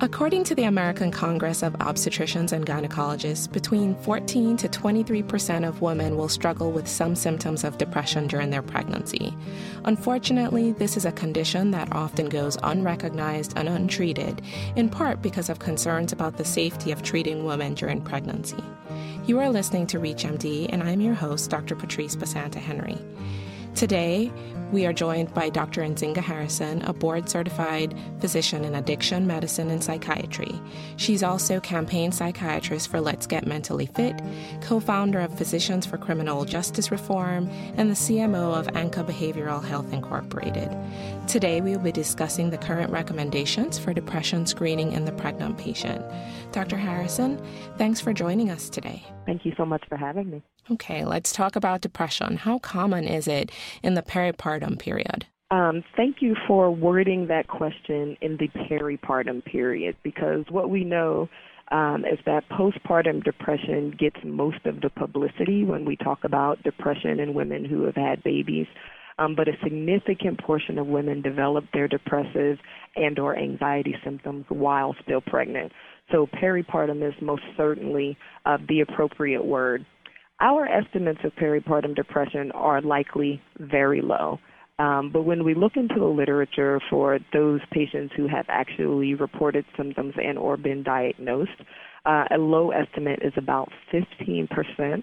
According to the American Congress of Obstetricians and Gynecologists, between 14 to 23 percent of women will struggle with some symptoms of depression during their pregnancy. Unfortunately, this is a condition that often goes unrecognized and untreated, in part because of concerns about the safety of treating women during pregnancy. You are listening to ReachMD, and I'm your host, Dr. Patrice Basanta Henry. Today, we are joined by Dr. Nzinga Harrison, a board certified physician in addiction medicine and psychiatry. She's also campaign psychiatrist for Let's Get Mentally Fit, co founder of Physicians for Criminal Justice Reform, and the CMO of Anka Behavioral Health Incorporated. Today, we will be discussing the current recommendations for depression screening in the pregnant patient. Dr. Harrison, thanks for joining us today. Thank you so much for having me. Okay, let's talk about depression. How common is it in the peripartum period? Um, thank you for wording that question in the peripartum period because what we know um, is that postpartum depression gets most of the publicity when we talk about depression in women who have had babies. Um, but a significant portion of women develop their depressive and or anxiety symptoms while still pregnant. So peripartum is most certainly uh, the appropriate word our estimates of peripartum depression are likely very low. Um, but when we look into the literature for those patients who have actually reported symptoms and or been diagnosed, uh, a low estimate is about 15%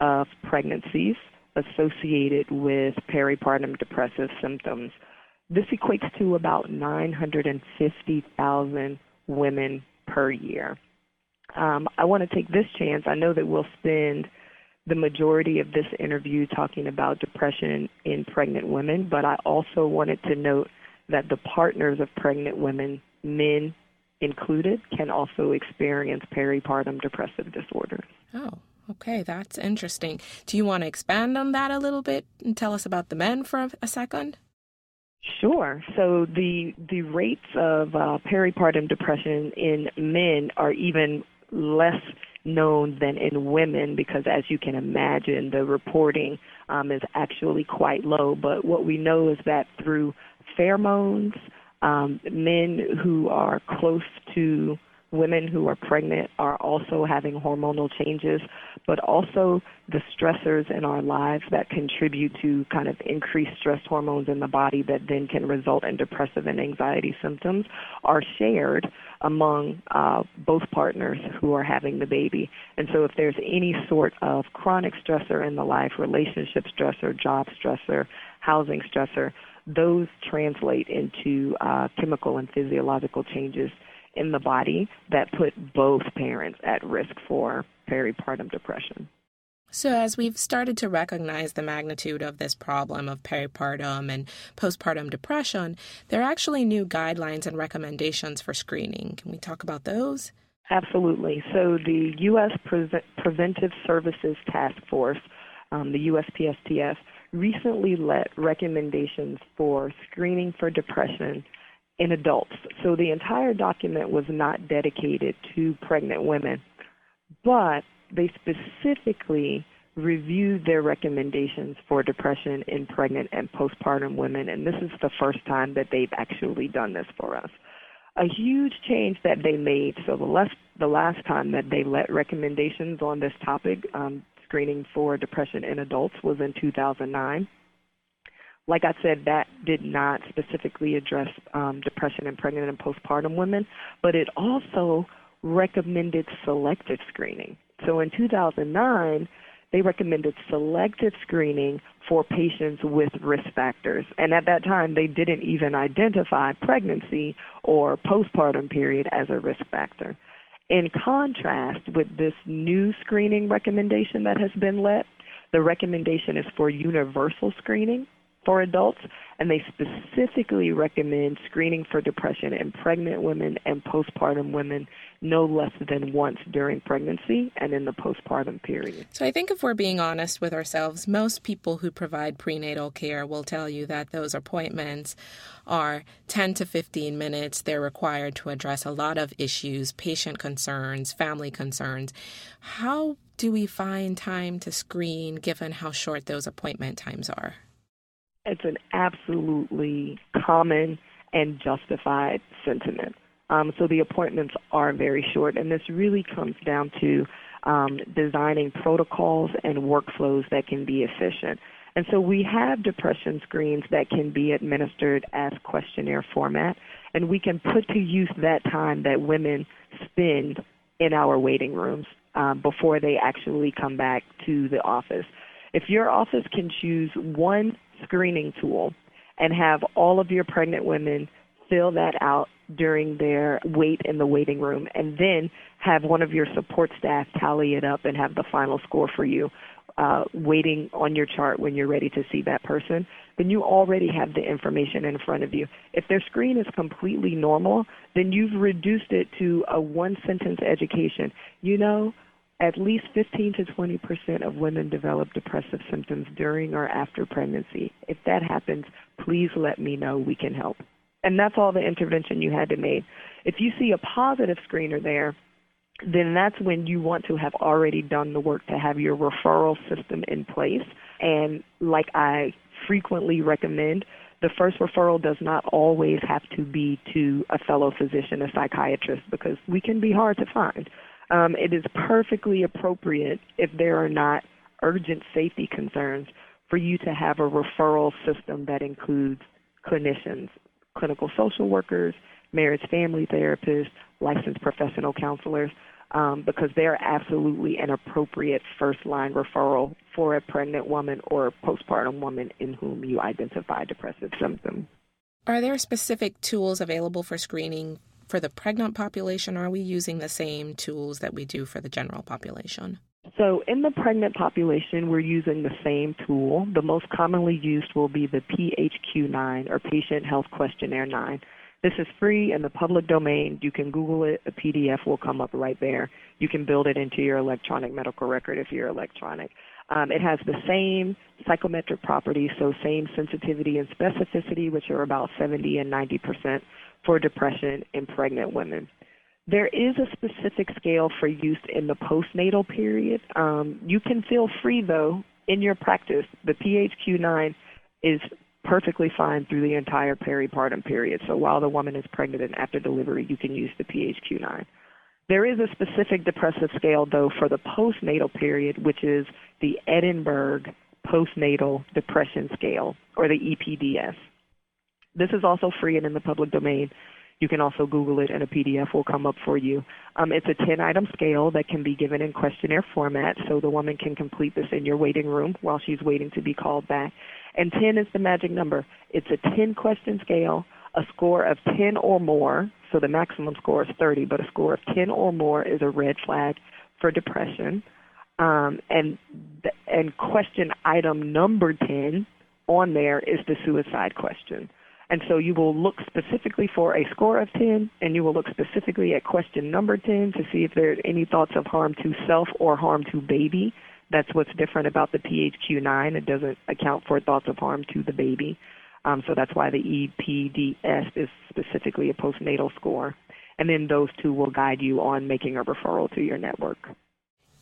of pregnancies associated with peripartum depressive symptoms. This equates to about 950,000 women per year. Um, I want to take this chance. I know that we'll spend – the majority of this interview talking about depression in pregnant women, but I also wanted to note that the partners of pregnant women, men included, can also experience peripartum depressive disorders. Oh, okay, that's interesting. Do you want to expand on that a little bit and tell us about the men for a second? Sure. So the the rates of uh, peripartum depression in men are even less known than in women because, as you can imagine, the reporting um, is actually quite low. But what we know is that through pheromones, um, men who are close to women who are pregnant are also having hormonal changes, but also the stressors in our lives that contribute to kind of increased stress hormones in the body that then can result in depressive and anxiety symptoms are shared among uh, both partners who are having the baby. And so if there's any sort of chronic stressor in the life, relationship stressor, job stressor, housing stressor, those translate into uh, chemical and physiological changes in the body that put both parents at risk for peripartum depression. So, as we've started to recognize the magnitude of this problem of peripartum and postpartum depression, there are actually new guidelines and recommendations for screening. Can we talk about those? Absolutely. So, the U.S. Pre- Preventive Services Task Force, um, the USPSTF, recently let recommendations for screening for depression in adults. So the entire document was not dedicated to pregnant women, but they specifically reviewed their recommendations for depression in pregnant and postpartum women, and this is the first time that they've actually done this for us. A huge change that they made. So the last the last time that they let recommendations on this topic, um, screening for depression in adults, was in 2009 like I said, that did not specifically address um, depression in pregnant and postpartum women, but it also recommended selective screening. So in 2009, they recommended selective screening for patients with risk factors. And at that time, they didn't even identify pregnancy or postpartum period as a risk factor. In contrast with this new screening recommendation that has been let, the recommendation is for universal screening for adults, and they specifically recommend screening for depression in pregnant women and postpartum women no less than once during pregnancy and in the postpartum period. So I think if we're being honest with ourselves, most people who provide prenatal care will tell you that those appointments are 10 to 15 minutes. They're required to address a lot of issues, patient concerns, family concerns. How do we find time to screen given how short those appointment times are? It's an absolutely common and justified sentiment. Um, so the appointments are very short, and this really comes down to um, designing protocols and workflows that can be efficient. And so we have depression screens that can be administered as questionnaire format, and we can put to use that time that women spend in our waiting rooms um, before they actually come back to the office. If your office can choose one screening tool and have all of your pregnant women fill that out during their wait in the waiting room and then have one of your support staff tally it up and have the final score for you uh, waiting on your chart when you're ready to see that person, then you already have the information in front of you. If their screen is completely normal, then you've reduced it to a one sentence education. You know, at least 15 to 20 percent of women develop depressive symptoms during or after pregnancy. If that happens, please let me know. We can help. And that's all the intervention you had to make. If you see a positive screener there, then that's when you want to have already done the work to have your referral system in place. And like I frequently recommend, the first referral does not always have to be to a fellow physician, a psychiatrist, because we can be hard to find. Um, it is perfectly appropriate if there are not urgent safety concerns for you to have a referral system that includes clinicians, clinical social workers, marriage family therapists, licensed professional counselors, um, because they're absolutely an appropriate first line referral for a pregnant woman or postpartum woman in whom you identify depressive symptoms. Are there specific tools available for screening for the pregnant population? Are we using the same tools that we do for the general population? So, in the pregnant population, we're using the same tool. The most commonly used will be the PHQ 9 or Patient Health Questionnaire 9. This is free in the public domain. You can Google it. A PDF will come up right there. You can build it into your electronic medical record if you're electronic. Um, it has the same psychometric properties, so same sensitivity and specificity, which are about 70 and 90 percent for depression in pregnant women. There is a specific scale for use in the postnatal period. Um, you can feel free, though, in your practice. The PHQ-9 is perfectly fine through the entire peripartum period. So while the woman is pregnant and after delivery, you can use the PHQ-9. There is a specific depressive scale, though, for the postnatal period, which is the Edinburgh Postnatal Depression Scale, or the EPDS. This is also free and in the public domain. You can also Google it and a PDF will come up for you. Um, it's a 10 item scale that can be given in questionnaire format so the woman can complete this in your waiting room while she's waiting to be called back. And 10 is the magic number. It's a 10 question scale, a score of 10 or more, so the maximum score is 30, but a score of 10 or more is a red flag for depression. Um, and and question item number 10 on there is the suicide question. And so you will look specifically for a score of 10, and you will look specifically at question number 10 to see if there are any thoughts of harm to self or harm to baby. That's what's different about the PHQ-9. It doesn't account for thoughts of harm to the baby. Um, so that's why the EPDS is specifically a postnatal score. And then those two will guide you on making a referral to your network.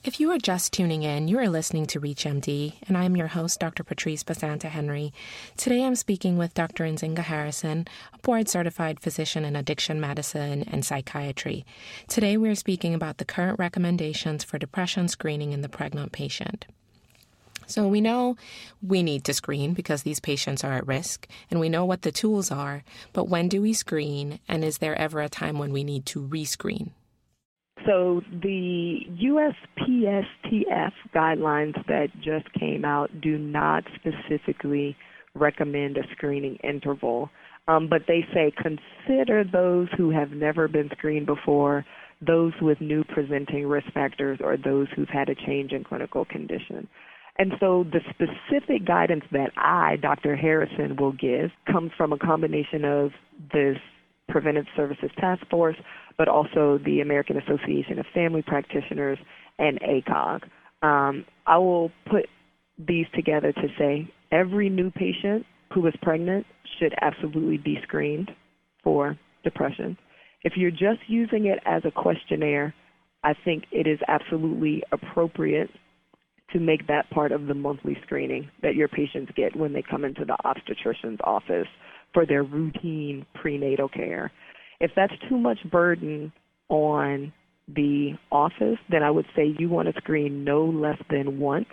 If you are just tuning in, you are listening to ReachMD, and I am your host, Dr. Patrice Basanta Henry. Today I'm speaking with Dr. Nzinga Harrison, a board certified physician in addiction medicine and psychiatry. Today we are speaking about the current recommendations for depression screening in the pregnant patient. So we know we need to screen because these patients are at risk, and we know what the tools are, but when do we screen, and is there ever a time when we need to rescreen? So the USPSTF guidelines that just came out do not specifically recommend a screening interval, um, but they say consider those who have never been screened before, those with new presenting risk factors, or those who've had a change in clinical condition. And so the specific guidance that I, Dr. Harrison, will give comes from a combination of this Preventive Services Task Force, but also the American Association of Family Practitioners and ACOG. Um, I will put these together to say every new patient who is pregnant should absolutely be screened for depression. If you're just using it as a questionnaire, I think it is absolutely appropriate to make that part of the monthly screening that your patients get when they come into the obstetrician's office for their routine prenatal care. If that's too much burden on the office, then I would say you want to screen no less than once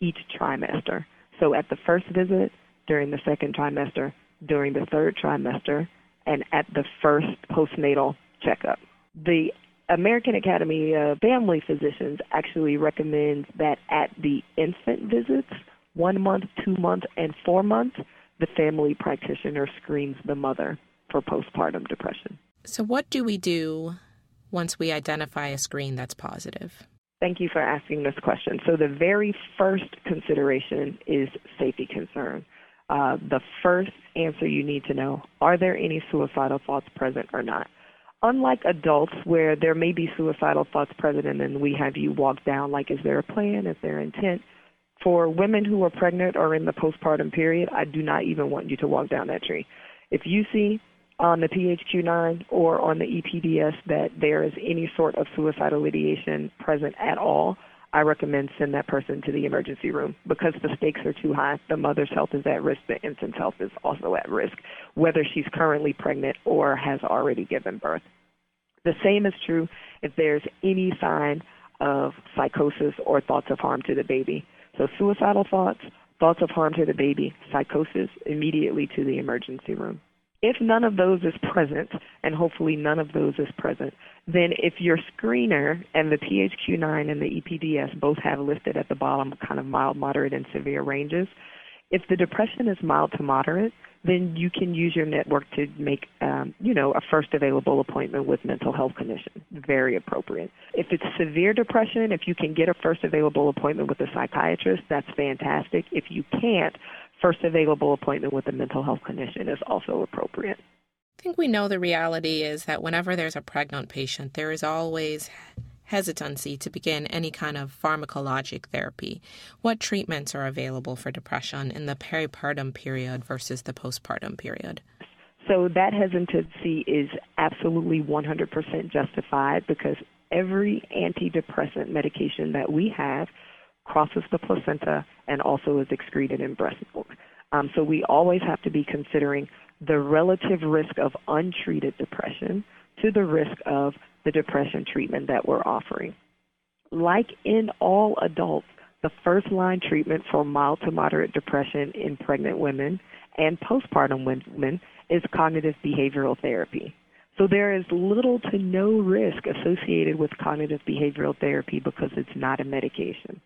each trimester. So at the first visit, during the second trimester, during the third trimester, and at the first postnatal checkup. The American Academy of Family Physicians actually recommends that at the infant visits, one month, two months, and four months, the family practitioner screens the mother for postpartum depression. So, what do we do once we identify a screen that's positive? Thank you for asking this question. So, the very first consideration is safety concern. Uh, the first answer you need to know are there any suicidal thoughts present or not? Unlike adults, where there may be suicidal thoughts present and we have you walk down, like, is there a plan? Is there intent? For women who are pregnant or in the postpartum period, I do not even want you to walk down that tree. If you see on the PHQ9 or on the EPDS that there is any sort of suicidal ideation present at all, I recommend send that person to the emergency room because the stakes are too high. The mother's health is at risk. The infant's health is also at risk, whether she's currently pregnant or has already given birth. The same is true if there's any sign of psychosis or thoughts of harm to the baby. So suicidal thoughts, thoughts of harm to the baby, psychosis, immediately to the emergency room. If none of those is present, and hopefully none of those is present, then if your screener and the PHQ-9 and the EPDS both have listed at the bottom kind of mild, moderate, and severe ranges, if the depression is mild to moderate, then you can use your network to make, um, you know, a first available appointment with mental health clinician. Very appropriate. If it's severe depression, if you can get a first available appointment with a psychiatrist, that's fantastic. If you can't, first available appointment with a mental health clinician is also appropriate. I think we know the reality is that whenever there's a pregnant patient, there is always hesitancy to begin any kind of pharmacologic therapy. What treatments are available for depression in the peripartum period versus the postpartum period? So that hesitancy is absolutely 100% justified because every antidepressant medication that we have crosses the placenta, and also is excreted in breast milk. Um, so we always have to be considering the relative risk of untreated depression to the risk of the depression treatment that we're offering. Like in all adults, the first line treatment for mild to moderate depression in pregnant women and postpartum women is cognitive behavioral therapy. So there is little to no risk associated with cognitive behavioral therapy because it's not a medication.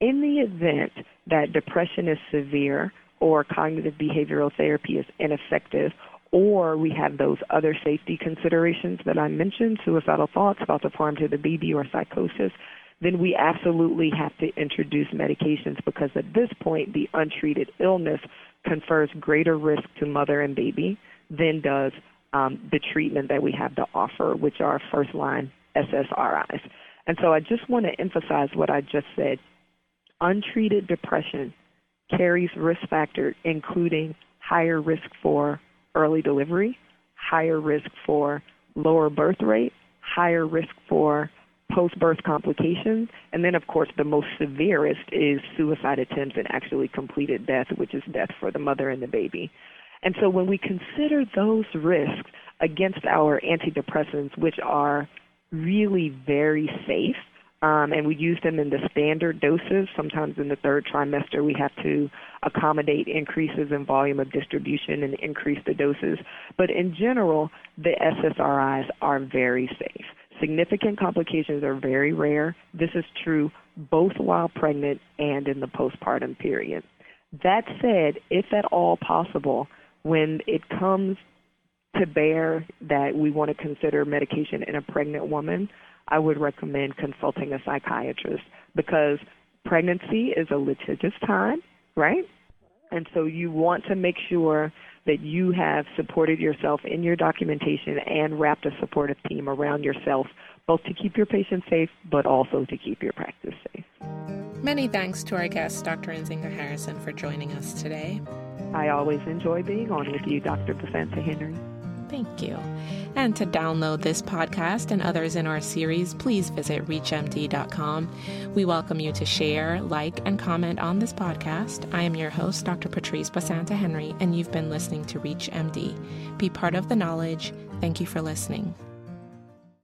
In the event that depression is severe or cognitive behavioral therapy is ineffective, or we have those other safety considerations that I mentioned, suicidal thoughts, thoughts of harm to the baby, or psychosis, then we absolutely have to introduce medications because at this point, the untreated illness confers greater risk to mother and baby than does um, the treatment that we have to offer, which are first line SSRIs. And so I just want to emphasize what I just said untreated depression carries risk factors including higher risk for early delivery, higher risk for lower birth rate, higher risk for post-birth complications, and then of course the most severest is suicide attempts and actually completed death, which is death for the mother and the baby. And so when we consider those risks against our antidepressants, which are really very safe, um, and we use them in the standard doses. Sometimes in the third trimester, we have to accommodate increases in volume of distribution and increase the doses. But in general, the SSRIs are very safe. Significant complications are very rare. This is true both while pregnant and in the postpartum period. That said, if at all possible, when it comes to bear that we want to consider medication in a pregnant woman, I would recommend consulting a psychiatrist because pregnancy is a litigious time, right? And so you want to make sure that you have supported yourself in your documentation and wrapped a supportive team around yourself, both to keep your patient safe, but also to keep your practice safe. Many thanks to our guest, Dr. Nzinga Harrison, for joining us today. I always enjoy being on with you, Dr. Basanta Henry. Thank you. And to download this podcast and others in our series, please visit reachmd.com. We welcome you to share, like, and comment on this podcast. I am your host, Dr. Patrice Basanta Henry, and you've been listening to ReachMD. Be part of the knowledge. Thank you for listening.